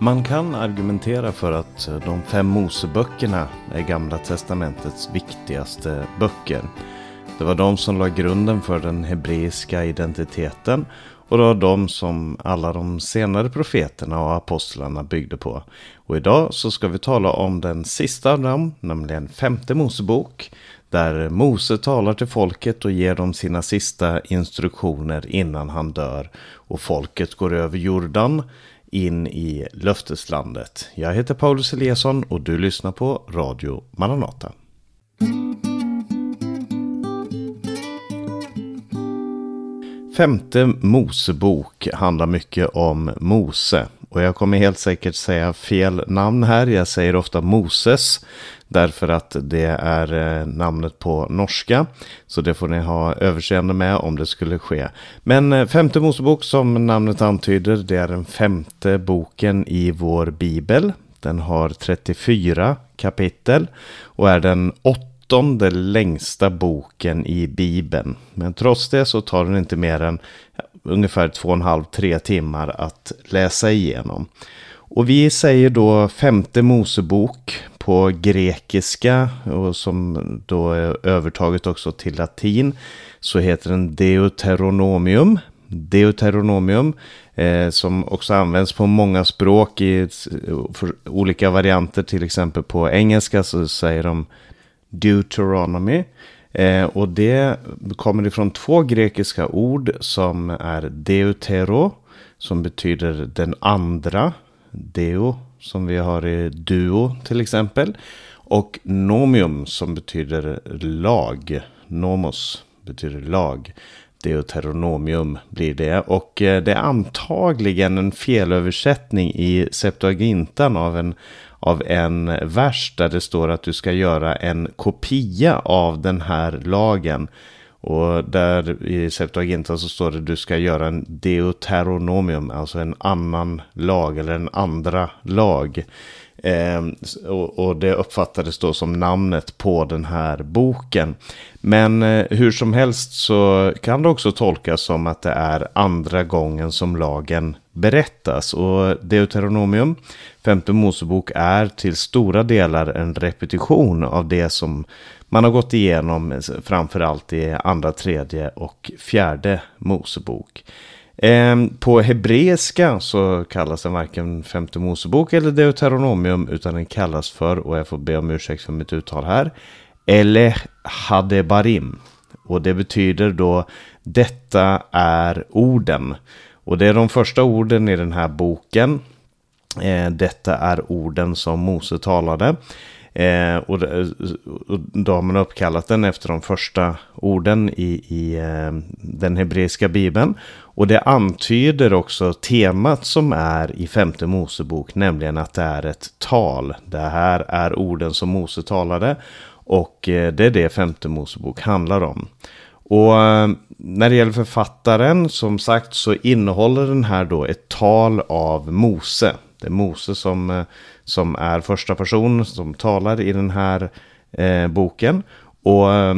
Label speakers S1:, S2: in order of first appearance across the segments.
S1: Man kan argumentera för att eh, de fem Moseböckerna är Gamla Testamentets viktigaste böcker. Det var de som la grunden för den hebreiska identiteten och det var de som alla de senare profeterna och apostlarna byggde på. Och idag så ska vi tala om den sista av dem, nämligen femte Mosebok. Där Mose talar till folket och ger dem sina sista instruktioner innan han dör. Och folket går över Jordan in i löfteslandet. Jag heter Paulus Eliasson och du lyssnar på Radio Maranata. Femte Mosebok handlar mycket om Mose. Och jag kommer helt säkert säga fel namn här. Jag säger ofta Moses. Därför att det är eh, namnet på norska. Så det får ni ha överseende med om det skulle ske. Men eh, femte Mosebok som namnet antyder. Det är den femte boken i vår bibel. Den har 34 kapitel. Och är den åttonde längsta boken i bibeln. Men trots det så tar den inte mer än ungefär två och en halv, tre timmar att läsa igenom. Och vi säger då femte Mosebok på grekiska och som då är övertaget också till latin så heter den Deuteronomium. Deuteronomium eh, som också används på många språk i olika varianter. Till exempel på engelska så säger de Deuteronomy. Eh, och det kommer ifrån två grekiska ord som är deutero som betyder den andra. Deo som vi har i duo till exempel. Och nomium som betyder lag. Nomos betyder lag. Deuteronomium blir det. Och eh, det är antagligen en felöversättning i Septuagintan av en, av en vers där det står att du ska göra en kopia av den här lagen. Och där i Septuaginta så står det att du ska göra en deuteronomium, alltså en annan lag eller en andra lag. Eh, och, och, det uppfattades då som namnet på den här boken. Men eh, hur som helst så kan det också tolkas som att det är andra gången som lagen berättas. Och Deuteronomium, femte Mosebok, är till stora delar en repetition av det som man har gått igenom eh, framförallt i andra, tredje och fjärde Mosebok. Ehm, på hebreiska så kallas den varken femte Mosebok eller Deuteronomium utan den kallas för, och jag får be om ursäkt för mitt uttal här, Ele Hadebarim. Och det betyder då detta är orden. Och det är de första orden i den här boken. Eh, detta är orden som Mose talade. Eh, och, eh, och då har man uppkallat den efter de första orden i, i eh, den hebreiska bibeln. Och det antyder också temat som är i femte Mosebok, nämligen att det är ett tal. Det här är orden som Mose talade och eh, det är det femte Mosebok handlar om. Och eh, när det gäller författaren, som sagt, så innehåller den här då ett tal av Mose. Det är Mose som, som är första person som talar i den här eh, boken. Och eh,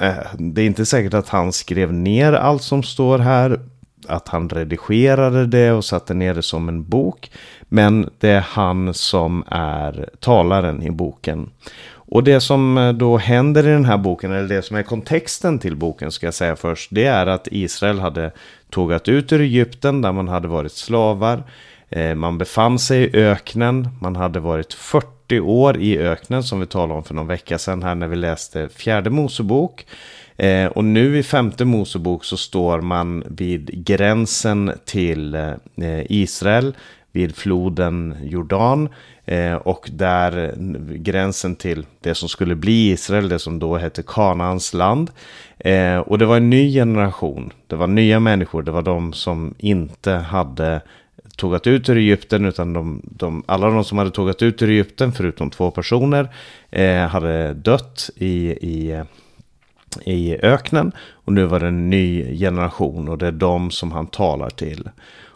S1: eh, det är inte säkert att han skrev ner allt som står här. Att han redigerade det och satte ner det som en bok. Men det är han som är talaren i boken. Och det som eh, då händer i den här boken, eller det som är kontexten till boken ska jag säga först, det är att Israel hade tågat ut ur Egypten där man hade varit slavar. Eh, man befann sig i öknen, man hade varit 40 år i öknen som vi talade om för någon vecka sedan här när vi läste fjärde Mosebok. Eh, och nu i femte Mosebok så står man vid gränsen till eh, Israel, vid floden Jordan. Och där gränsen till det som skulle bli Israel, det som då hette Kanaans land. Och det var en ny generation, det var nya människor, det var de som inte hade tågat ut ur Egypten, utan de, de, alla de som hade tågat ut ur Egypten, förutom två personer, eh, hade dött i, i, i öknen. Och nu var det en ny generation och det är de som han talar till.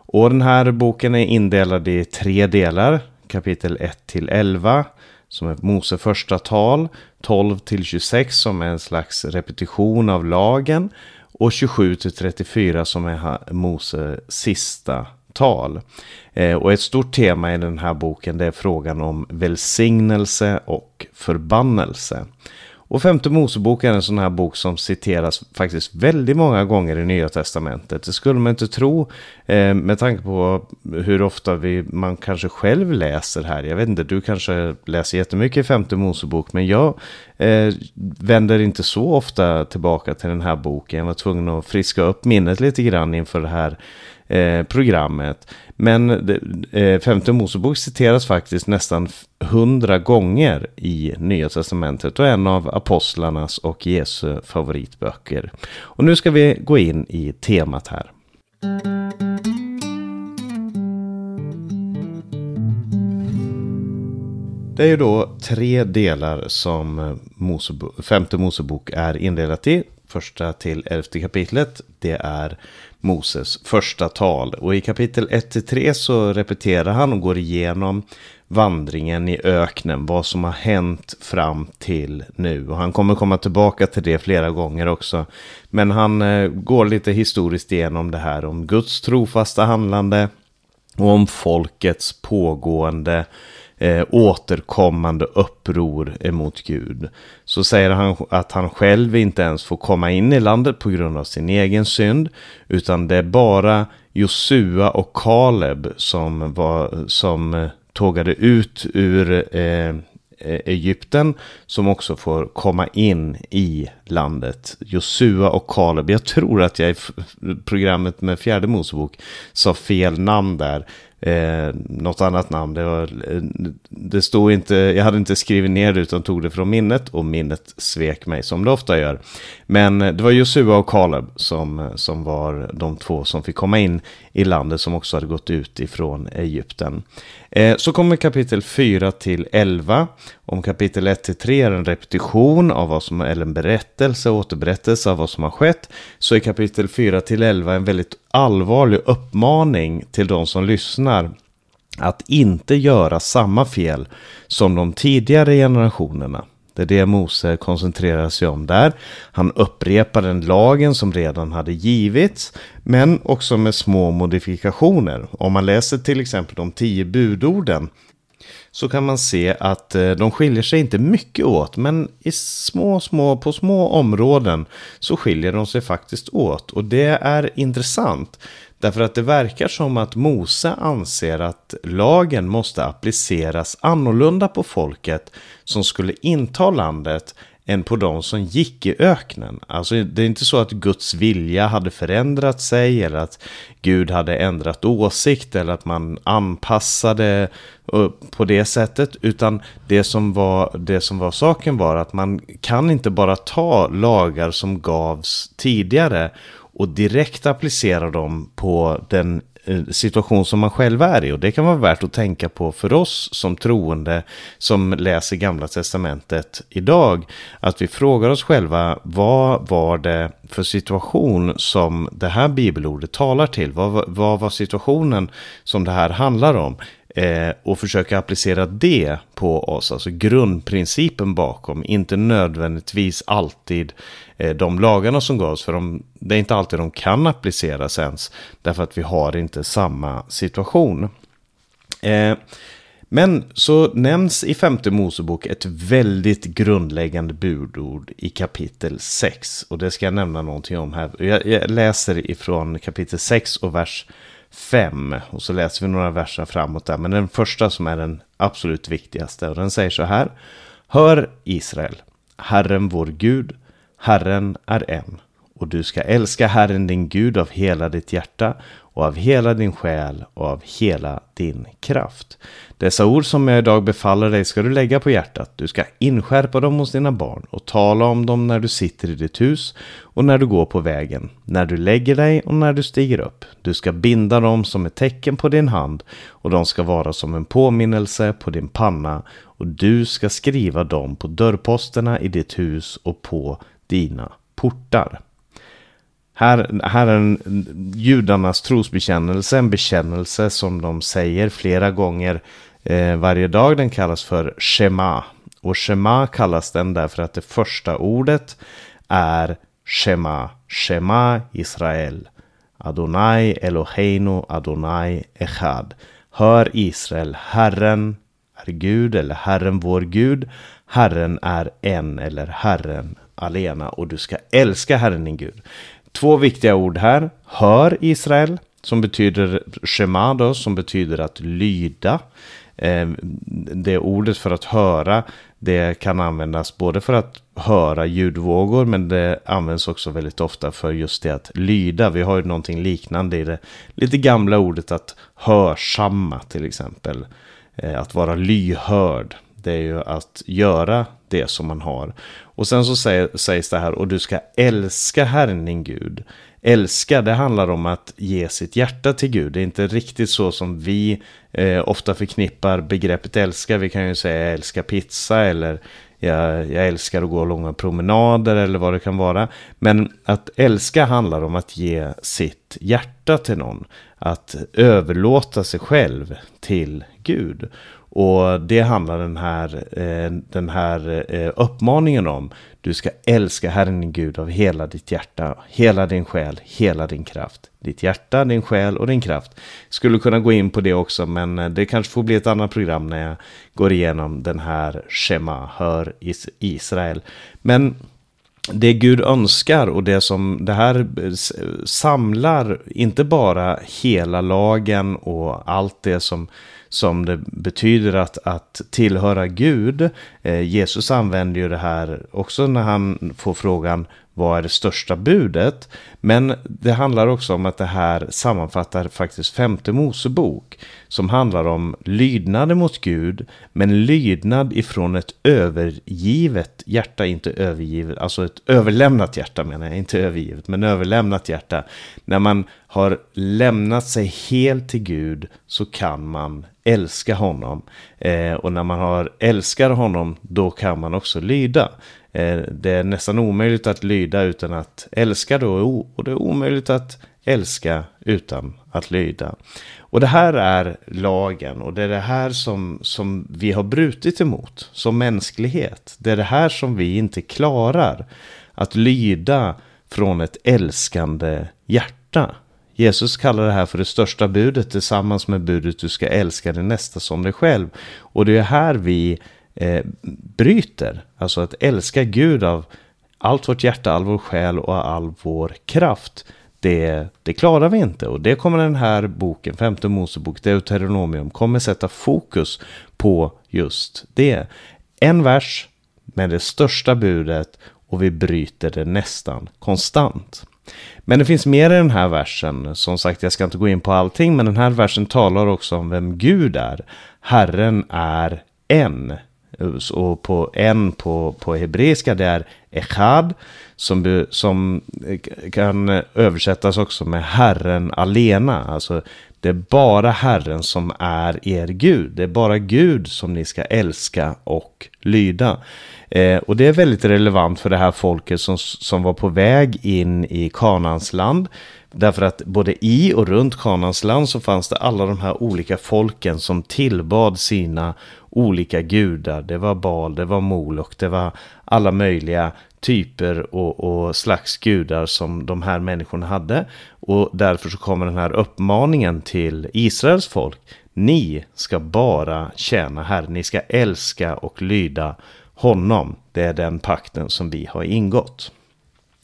S1: Och den här boken är indelad i tre delar kapitel 1 till 11 som är Mose första tal, 12 till 26 som är en slags repetition av lagen och 27 till 34 som är Mose sista tal. Eh, och ett stort tema i den här boken det är frågan om välsignelse och förbannelse. Och femte Mosebok är en sån här bok som citeras faktiskt väldigt många gånger i Nya Testamentet. Det skulle man inte tro eh, med tanke på hur ofta vi, man kanske själv läser här. Jag vet inte, du kanske läser jättemycket i femte Mosebok, men jag eh, vänder inte så ofta tillbaka till den här boken. Jag var tvungen att friska upp minnet lite grann inför det här eh, programmet. Men eh, femte Mosebok citeras faktiskt nästan hundra gånger i Nya Testamentet och en av apostlarnas och Jesu favoritböcker. Och nu ska vi gå in i temat här. Det är ju då tre delar som Mosebok, femte Mosebok är indelat i. Första till elfte kapitlet, det är Moses första tal. Och i kapitel 1-3 så repeterar han och går igenom vandringen i öknen, vad som har hänt fram till nu. Och han kommer komma tillbaka till det flera gånger också. Men han eh, går lite historiskt igenom det här om Guds trofasta handlande och om folkets pågående eh, återkommande uppror emot Gud. Så säger han att han själv inte ens får komma in i landet på grund av sin egen synd. Utan det är bara Josua och Kaleb som, var, som eh, tågade ut ur eh, eh, Egypten som också får komma in i landet. Josua och Kaleb. Jag tror att jag i programmet med fjärde Mosebok sa fel namn där eh, något annat namn. Det, var, eh, det stod inte, jag hade inte skrivit ner det utan tog det från minnet och minnet svek mig som det ofta gör. Men det var Josua och Kaleb som, som var de två som fick komma in i landet som också hade gått ut ifrån Egypten. Eh, så kommer kapitel 4 till 11. Om kapitel 1 till 3 är en repetition av vad som, eller en berättelse, återberättelse av vad som har skett. Så är kapitel 4 till 11 en väldigt allvarlig uppmaning till de som lyssnar att inte göra samma fel som de tidigare generationerna. Det är det Mose koncentrerar sig om där. Han upprepar den lagen som redan hade givits, men också med små modifikationer. Om man läser till exempel de tio budorden så kan man se att eh, de skiljer sig inte mycket åt, men i små, små, på små områden så skiljer de sig faktiskt åt. Och det är intressant. Därför att det verkar som att Mose anser att lagen måste appliceras annorlunda på folket som skulle inta landet än på de som gick i öknen. Alltså det är inte så att Guds vilja hade förändrat sig eller att Gud hade ändrat åsikt eller att man anpassade eh, på det sättet. Utan det som var, det som var saken var att man kan inte bara ta lagar som gavs tidigare och direkt applicera dem på den eh, situation som man själv är i. Och det kan vara värt att tänka på för oss som troende som läser Gamla Testamentet idag. Att vi frågar oss själva, vad var det för situation som det här bibelordet talar till? Vad, vad var situationen som det här handlar om? Eh, och försöka applicera det på oss, alltså grundprincipen bakom, inte nödvändigtvis alltid eh, de lagarna som gavs, för de, det är inte alltid de kan appliceras ens, därför att vi har inte samma situation. Eh, men så nämns i femte Mosebok ett väldigt grundläggande budord i kapitel 6. Och det ska jag nämna någonting om här. Jag, jag läser ifrån kapitel 6 och vers 5. Och så läser vi några verser framåt där. Men den första som är den absolut viktigaste. Och den säger så här. Hör Israel. Herren vår Gud. Herren är en. Och du ska älska Herren din Gud av hela ditt hjärta och av hela din själ och av hela din kraft. Dessa ord som jag idag befaller dig ska du lägga på hjärtat. Du ska inskärpa dem hos dina barn och tala om dem när du sitter i ditt hus och när du går på vägen, när du lägger dig och när du stiger upp. Du ska binda dem som ett tecken på din hand och de ska vara som en påminnelse på din panna och du ska skriva dem på dörrposterna i ditt hus och på dina portar. Här, här är en, judarnas trosbekännelse, en bekännelse som de säger flera gånger eh, varje dag. Den kallas för Shema. Och Shema kallas den därför att det första ordet är Shema, Shema Israel. Adonai Eloheinu Adonai Echad. Hör Israel, Herren är Gud eller Herren vår Gud. Herren är en eller Herren alena och du ska älska Herren din Gud. Två viktiga ord här. Hör Israel som betyder shema då, som betyder att lyda. Eh, det ordet för att höra, det kan användas både för att höra ljudvågor, men det används också väldigt ofta för just det att lyda. Vi har ju någonting liknande i det lite gamla ordet att hörsamma till exempel. Eh, att vara lyhörd, det är ju att göra det som man har. Och sen så sägs det här, och du ska älska Herren din Gud. Älska, det handlar om att ge sitt hjärta till Gud. Det är inte riktigt så som vi eh, ofta förknippar begreppet älska. Vi kan ju säga jag älskar pizza eller jag, jag älskar att gå långa promenader eller vad det kan vara. Men att älska handlar om att ge sitt hjärta till någon. Att överlåta sig själv till Gud. Och det handlar den här, eh, den här eh, uppmaningen om. Du ska älska Herren din Gud av hela ditt hjärta, hela din själ, hela din kraft. Ditt hjärta, din själ och din kraft. Skulle kunna gå in på det också, men eh, det kanske får bli ett annat program när jag går igenom den här Shema, hör Israel. Men det Gud önskar och det som det här samlar, inte bara hela lagen och allt det som som det betyder att, att tillhöra Gud. Eh, Jesus använder ju det här också när han får frågan vad är det största budet? Men det handlar också om att det här sammanfattar faktiskt femte Mosebok som handlar om lydnad mot Gud, men lydnad ifrån ett övergivet hjärta, inte övergivet, alltså ett överlämnat hjärta menar jag, inte övergivet, men överlämnat hjärta. När man har lämnat sig helt till Gud så kan man älska honom. Eh, och när man har älskar honom, då kan man också lyda. Eh, det är nästan omöjligt att lyda utan att älska då, och det är omöjligt att älska utan att lyda. Och det här är lagen och det är det här som, som vi har brutit emot som mänsklighet. Det är det här som vi inte klarar. Att lyda från ett älskande hjärta. Jesus kallar det här för det största budet tillsammans med budet du ska älska din nästa som dig själv. Och det är här vi eh, bryter. Alltså att älska Gud av allt vårt hjärta, all vår själ och all vår kraft. Det, det klarar vi inte och det kommer den här boken, femte Mosebok, Deuteronomium, kommer sätta fokus på just det. En vers med det största budet och vi bryter det nästan konstant. Men det finns mer i den här versen. Som sagt, jag ska inte gå in på allting, men den här versen talar också om vem Gud är. Herren är en. Och på en på, på hebreiska det är echad. Som, som eh, kan översättas också med Herren alena. Alltså det är bara Herren som är er Gud. Det är bara Gud som ni ska älska och lyda. Eh, och det är väldigt relevant för det här folket som, som var på väg in i Kanans land. Därför att både i och runt Kanans land så fanns det alla de här olika folken som tillbad sina olika gudar. Det var Bal, det var Molok, det var alla möjliga typer och, och, slags gudar som de här människorna hade. Och därför så kommer den här uppmaningen till Israels folk. Ni ska bara tjäna Herren, ni ska älska och lyda honom. Det är den pakten som vi har ingått.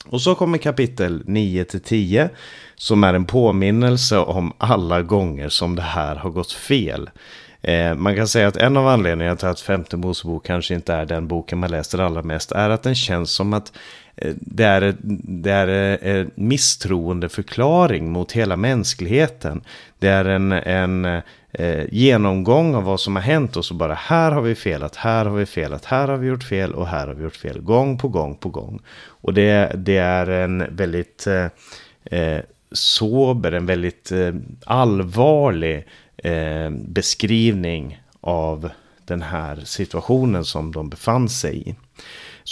S1: Och så kommer kapitel 9 10 som är en påminnelse om alla gånger som det här har gått fel. Eh, man kan säga att en av anledningarna till att femte Mosebok kanske inte är den boken man läser allra mest är att den känns som att eh, det är, det är en misstroendeförklaring mot hela mänskligheten. Det är en, en eh, genomgång av vad som har hänt och så bara här har vi felat, här har vi felat, här har vi gjort fel och här har vi gjort fel. Gång på gång på gång. Och det, det är en väldigt eh, eh sober, en väldigt eh, allvarlig eh, beskrivning av den här situationen som de befann sig i.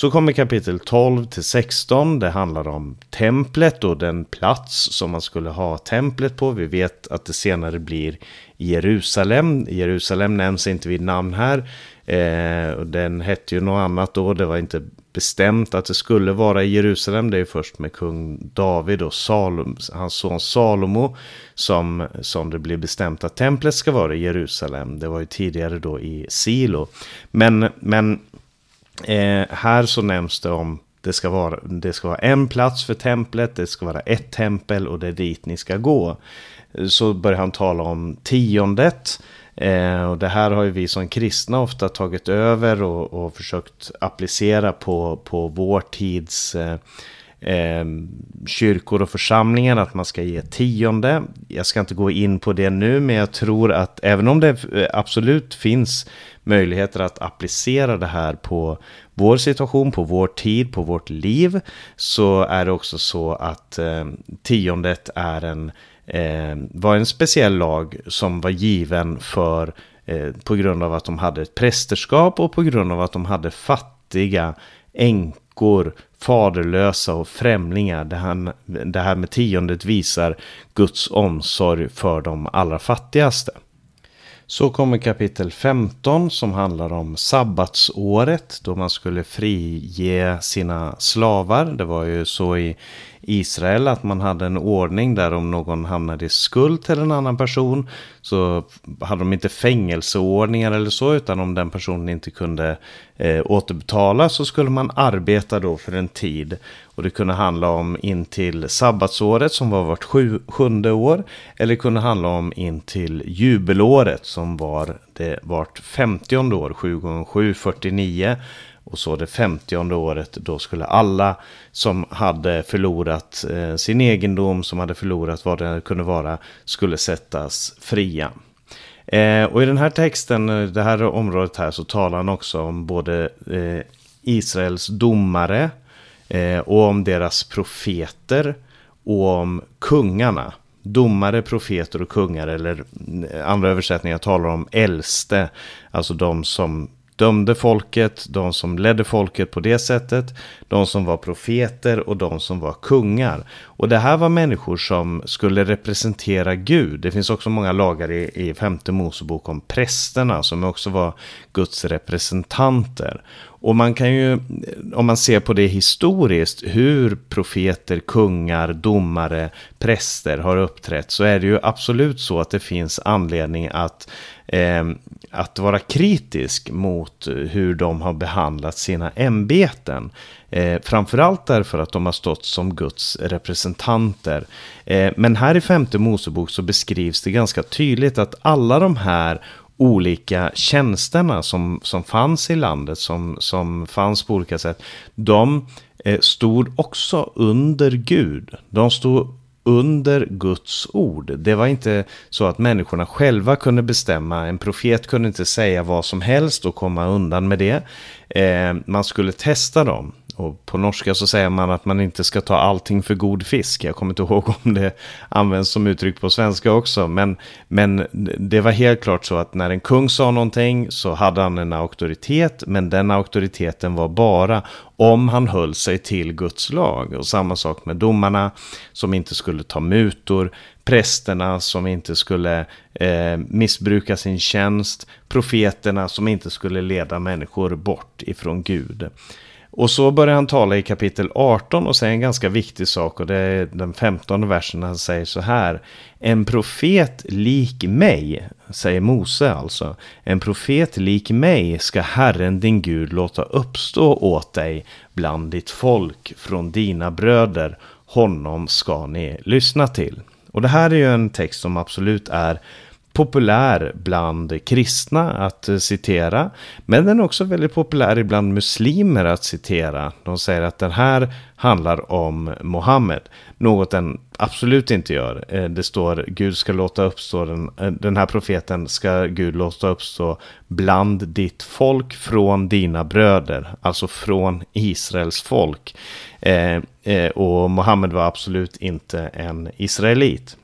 S1: Så kommer kapitel 12 till 16. Det handlar om templet och den plats som man skulle ha templet på. Vi vet att det senare blir Jerusalem. Jerusalem nämns inte vid namn här. Eh, den hette ju något annat då. Det var inte bestämt att det skulle vara i Jerusalem. Det är först med kung David och Salom, hans son Salomo som, som det blir bestämt att templet ska vara i Jerusalem. Det var ju tidigare då i Silo. Men, men eh, här så nämns det om det ska, vara, det ska vara en plats för templet, det ska vara ett tempel och det är dit ni ska gå. Så börjar han tala om tiondet. Eh, och det här har ju vi som kristna ofta tagit över och, och försökt applicera på, på vår tids eh, eh, kyrkor och församlingar att man ska ge tionde. Jag ska inte gå in på det nu men jag tror att även om det eh, absolut finns möjligheter att applicera det här på vår situation, på vår tid, på vårt liv så är det också så att eh, tiondet är en eh, var en speciell lag som var given för eh, på grund av att de hade ett prästerskap och på grund av att de hade fattiga änkor, faderlösa och främlingar. Det här, det här med tiondet visar Guds omsorg för de allra fattigaste. Så kommer kapitel 15 som handlar om sabbatsåret då man skulle frige sina slavar. Det var ju så i Israel att man hade en ordning där om någon hamnade i skuld till en annan person så hade de inte fängelseordningar eller så utan om den personen inte kunde eh, återbetala så skulle man arbeta då för en tid. Och det kunde handla om in till sabbatsåret som var vart sju, sjunde år eller det kunde handla om in till jubelåret som var det vart femtionde år, 7 gånger 7, 49 och så det femtionde året, då skulle alla som hade förlorat eh, sin egendom, som hade förlorat vad det kunde vara, skulle sättas fria. Eh, och i den här texten, eh, det här området här, så talar han också om både eh, Israels domare eh, och om deras profeter och om kungarna. Domare, profeter och kungar, eller eh, andra översättningar talar om äldste, alltså de som dömde folket, de som ledde folket på det sättet, de som var profeter och de som var kungar. Och det här var människor som skulle representera Gud. Det finns också många lagar i, i femte Mosebok om prästerna som också var Guds representanter. Och man kan ju, om man ser på det historiskt, hur profeter, kungar, domare, präster har uppträtt, så är det ju absolut så att det finns anledning att eh, att vara kritisk mot hur de har behandlat sina ämbeten. Eh, framförallt därför att de har stått som Guds representanter. Eh, men här i femte Mosebok så beskrivs det ganska tydligt att alla de här olika tjänsterna som, som fanns i landet, som, som fanns på olika sätt, de eh, stod också under Gud. De stod under Guds ord. Det var inte så att människorna själva kunde bestämma. En profet kunde inte säga vad som helst och komma undan med det. Eh, man skulle testa dem. Och på norska så säger man att man inte ska ta allting för god fisk. Jag kommer inte ihåg om det används som uttryck på svenska också. Men, men det var helt klart så att när en kung sa någonting så hade han en auktoritet. Men den auktoriteten var bara om han höll sig till Guds lag. Och samma sak med domarna som inte skulle ta mutor. Prästerna som inte skulle eh, missbruka sin tjänst. Profeterna som inte skulle leda människor bort ifrån Gud. Och så börjar han tala i kapitel 18 och säger en ganska viktig sak och det är den 15 versen han säger så här. En profet lik mig, säger Mose alltså, en profet lik mig ska Herren din Gud låta uppstå åt dig bland ditt folk från dina bröder, honom ska ni lyssna till. Och det här är ju en text som absolut är populär bland kristna att eh, citera. Men den är också väldigt populär bland muslimer att citera. De säger att den här handlar om Mohammed. Något den absolut inte gör. Eh, det står Gud ska låta uppstå, den, eh, den här profeten ska Gud låta uppstå bland ditt folk från dina bröder. Alltså från Israels folk. Eh, eh, och Mohammed var absolut inte en israelit.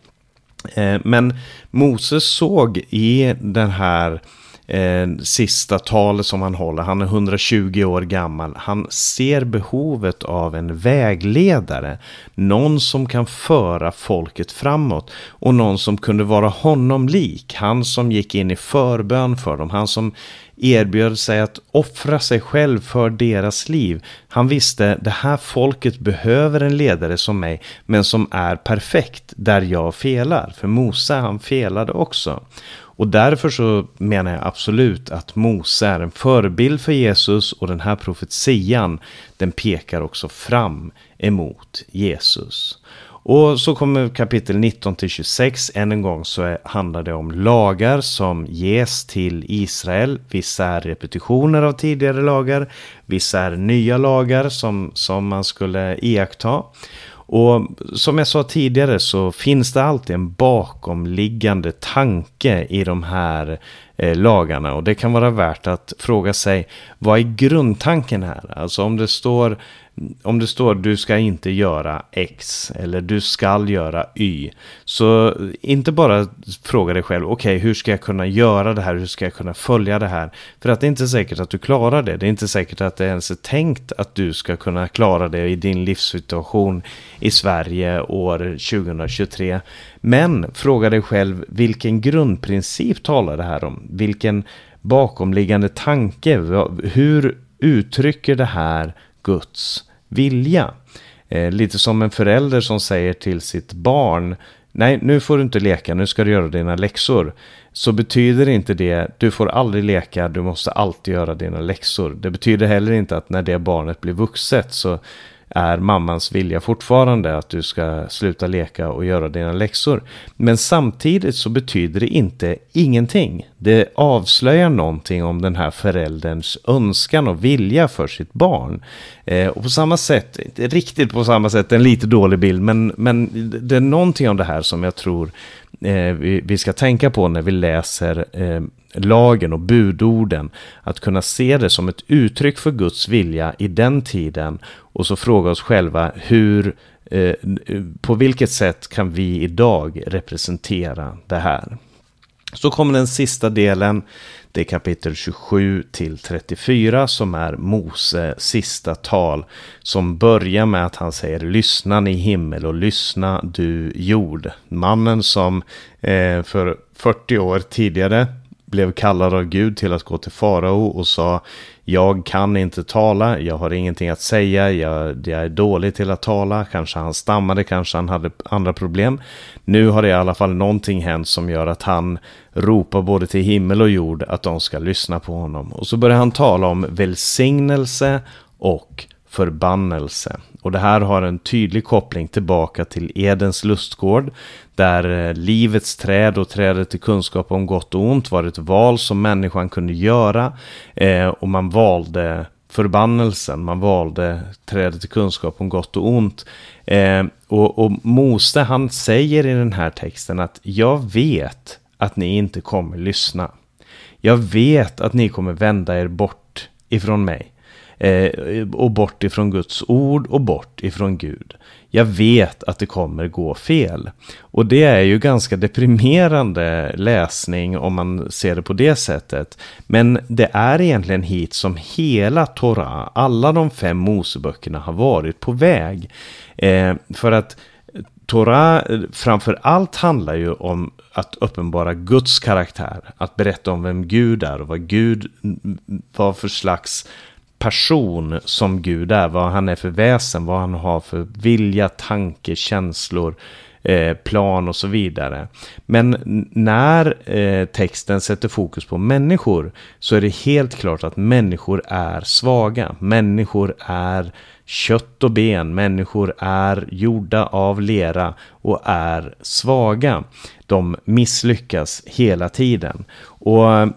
S1: Eh, men Moses såg i den här eh, sista talet som han håller. Han är 120 år gammal. Han ser behovet av en vägledare. Någon som kan föra folket framåt. Och någon som kunde vara honom lik. Han som gick in i förbön för dem. Han som erbjöd sig att offra sig själv för deras liv. Han visste det här folket behöver en ledare som mig, men som är perfekt där jag felar. För Mose han felade också. Och därför så menar jag absolut att Mose är en förebild för Jesus och den här profetian den pekar också fram emot Jesus. Och så kommer kapitel 19 till 26. Än en gång så handlar det om lagar som ges till Israel. Vissa är repetitioner av tidigare lagar. Vissa är nya lagar som, som man skulle iaktta. Och som jag sa tidigare så finns det alltid en bakomliggande tanke i de här eh, lagarna. Och det kan vara värt att fråga sig vad är grundtanken här? Alltså om det står om det står du ska inte göra X eller du ska göra Y. Så inte bara fråga dig själv, okej okay, hur ska jag kunna göra det här, hur ska jag kunna följa det här? För att det är inte säkert att du klarar det, det är inte säkert att det ens är tänkt att du ska kunna klara det i din livssituation i Sverige år 2023. Men fråga dig själv, vilken grundprincip talar det här om? Vilken bakomliggande tanke? Hur uttrycker det här Guds vilja. Eh, lite som en förälder som säger till sitt barn Nej, nu får du inte leka, nu ska du göra dina läxor. Så betyder inte det, du får aldrig leka, du måste alltid göra dina läxor. Det betyder heller inte att när det barnet blir vuxet så är mammans vilja fortfarande att du ska sluta leka och göra dina läxor. Men samtidigt så betyder det inte ingenting. Det avslöjar någonting om den här förälderns önskan och vilja för sitt barn. Eh, och på samma sätt, inte riktigt på samma sätt, en lite dålig bild, men, men det är någonting om det här som jag tror eh, vi, vi, ska tänka på när vi läser eh, lagen och budorden. Att kunna se det som ett uttryck för Guds vilja i den tiden och så fråga oss själva hur, eh, på vilket sätt kan vi idag representera det här? Så kommer den sista delen, det är kapitel 27 till 34 som är Mose sista tal. Som börjar med att han säger lyssna ni himmel och lyssna du jord. Mannen som eh, för 40 år tidigare blev kallad av Gud till att gå till farao och sa jag kan inte tala, jag har ingenting att säga, jag, jag är dålig till att tala, kanske han stammade, kanske han hade andra problem. Nu har det i alla fall någonting hänt som gör att han ropar både till himmel och jord att de ska lyssna på honom. Och så börjar han tala om välsignelse och förbannelse. Och det här har en tydlig koppling tillbaka till Edens lustgård. Där eh, livets träd och trädet till kunskap om gott och ont var ett val som människan kunde göra. Eh, och man valde förbannelsen, man valde trädet till kunskap om gott och ont. Eh, och, och Mose han säger i den här texten att jag vet att ni inte kommer lyssna. Jag vet att ni kommer vända er bort ifrån mig Eh, och bort ifrån Guds ord och bort ifrån Gud. Jag vet att det kommer gå fel. Och det är ju ganska deprimerande läsning om man ser det på det sättet. Men det är egentligen hit som hela Torah, alla de fem Moseböckerna har varit på väg. Eh, för att Torah framför allt handlar ju om att uppenbara Guds karaktär. Att berätta om vem Gud är och vad Gud var för slags person som Gud är. Vad han är för väsen, vad han har för vilja, tanke, känslor, eh, plan och så vidare. Men när eh, texten sätter fokus på människor så är det helt klart att människor är svaga. Människor är kött och ben. Människor är gjorda av lera och är svaga. De misslyckas hela tiden. Och eh,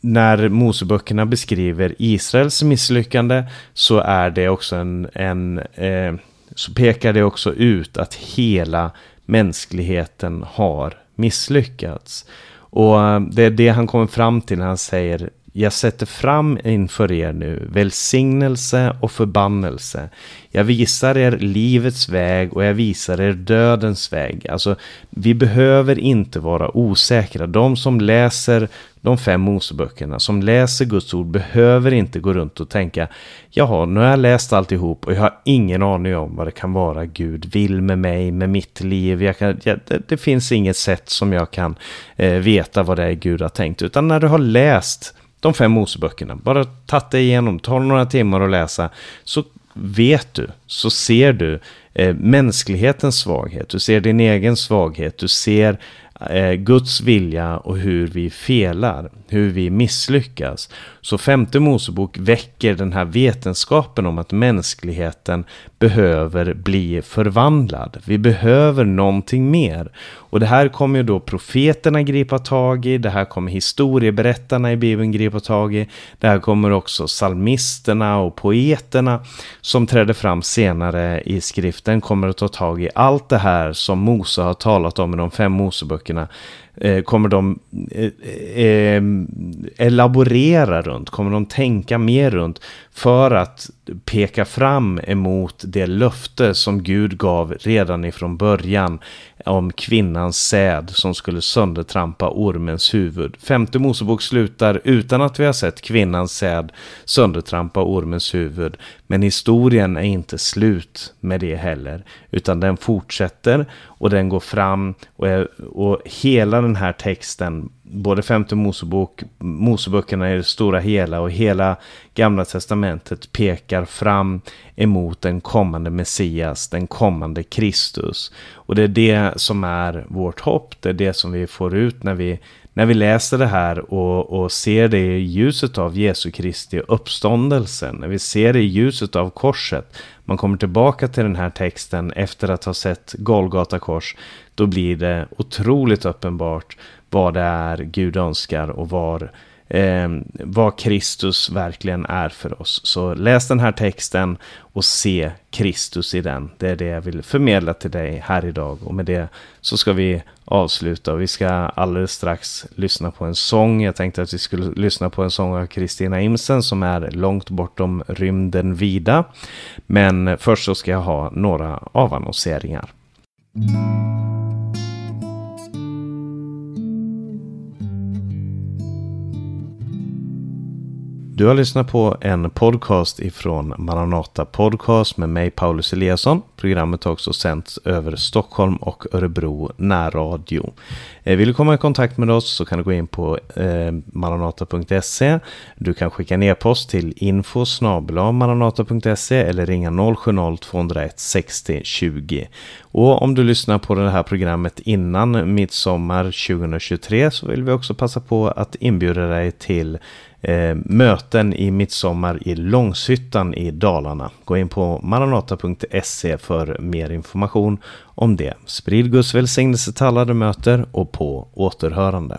S1: när Moseböckerna beskriver Israels misslyckande så är det också en, en eh, så pekar det också ut att hela mänskligheten har misslyckats. Och eh, det är det han kommer fram till när han säger jag sätter fram inför er nu välsignelse och förbannelse. Jag visar er livets väg och jag visar er dödens väg. Alltså, vi behöver inte vara osäkra. De som läser de fem Moseböckerna, som läser Guds ord, behöver inte gå runt och tänka Jaha, nu har jag läst alltihop och jag har ingen aning om vad det kan vara Gud vill med mig, med mitt liv. Jag kan, ja, det, det, finns inget sätt som jag kan eh, veta vad det är Gud har tänkt. Utan när du har läst de fem Moseböckerna, bara ta dig igenom, ta några timmar och läsa, så vet du, så ser du eh, mänsklighetens svaghet, du ser din egen svaghet, du ser eh, Guds vilja och hur vi felar, hur vi misslyckas. Så femte Mosebok väcker den här vetenskapen om att mänskligheten behöver bli förvandlad. Vi behöver någonting mer. Och det här kommer ju då profeterna gripa tag i, det här kommer historieberättarna i Bibeln gripa tag i, det här kommer också salmisterna och poeterna som trädde fram senare i skriften kommer att ta tag i allt det här som Mose har talat om i de fem Moseböckerna Eh, kommer de eh, eh, elaborera runt? Kommer de tänka mer runt? För att peka fram emot det löfte som Gud gav redan ifrån början om kvinnans säd som skulle söndertrampa ormens huvud. Femte Mosebok slutar utan att vi har sett kvinnans säd söndertrampa ormens huvud. Men historien är inte slut med det heller, utan den fortsätter och den går fram och, är, och hela den här texten både femte Mosebok, Moseböckerna i det stora hela och hela gamla testamentet pekar fram emot den kommande Messias, den kommande Kristus. Och det är det som är vårt hopp, det är det som vi får ut när vi, när vi läser det här och, och ser det i ljuset av Jesu Kristi uppståndelse, när vi ser det i ljuset av korset. Man kommer tillbaka till den här texten efter att ha sett Golgata kors, då blir det otroligt uppenbart vad det är Gud önskar och var, eh, vad Kristus verkligen är för oss. Så läs den här texten och se Kristus i den. Det är det jag vill förmedla till dig här idag. Och med det så ska vi avsluta. Vi ska alldeles strax lyssna på en sång. Jag tänkte att vi skulle lyssna på en sång av Kristina Imsen som är långt bortom rymden vida. Men först så ska jag ha några avannonseringar. Du har lyssnat på en podcast ifrån Maranata Podcast med mig Paulus Eliasson. Programmet har också sänts över Stockholm och Örebro närradio. Eh, vill du komma i kontakt med oss så kan du gå in på eh, maranata.se. Du kan skicka en e-post till info maranata.se eller ringa 070-201 60 20. Och om du lyssnar på det här programmet innan midsommar 2023 så vill vi också passa på att inbjuda dig till eh, möten i midsommar i Långshyttan i Dalarna. Gå in på maranata.se för mer information om det. Sprid Guds välsignelse till alla du möter och på återhörande.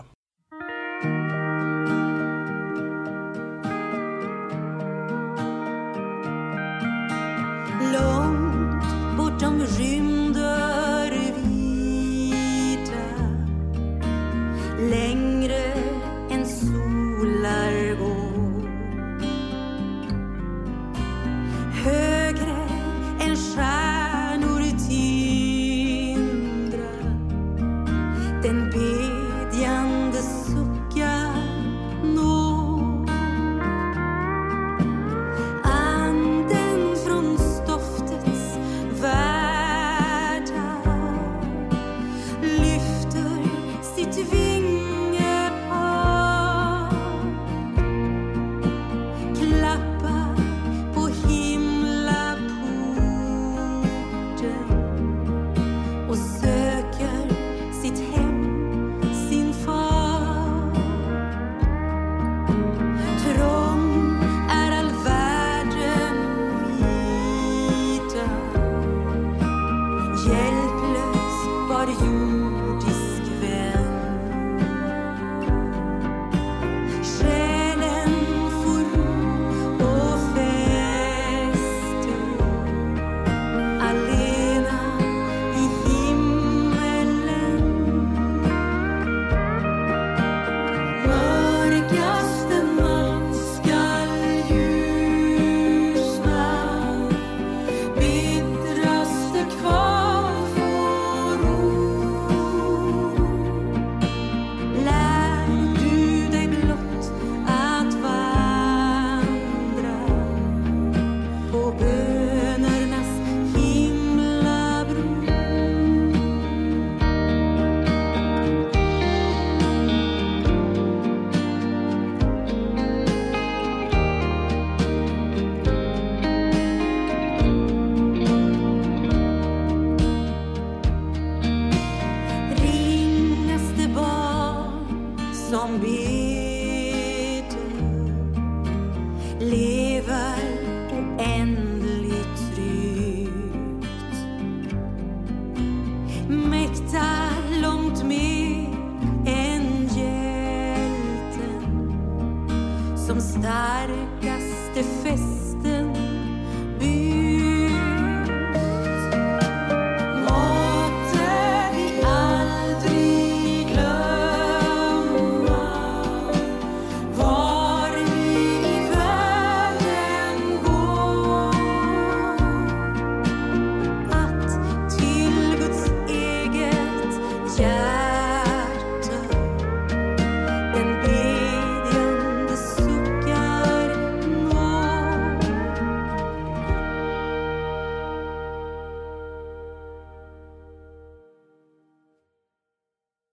S2: som byter lever oändligt tryggt. Mäktar långt mer än hjälten som starkaste fäst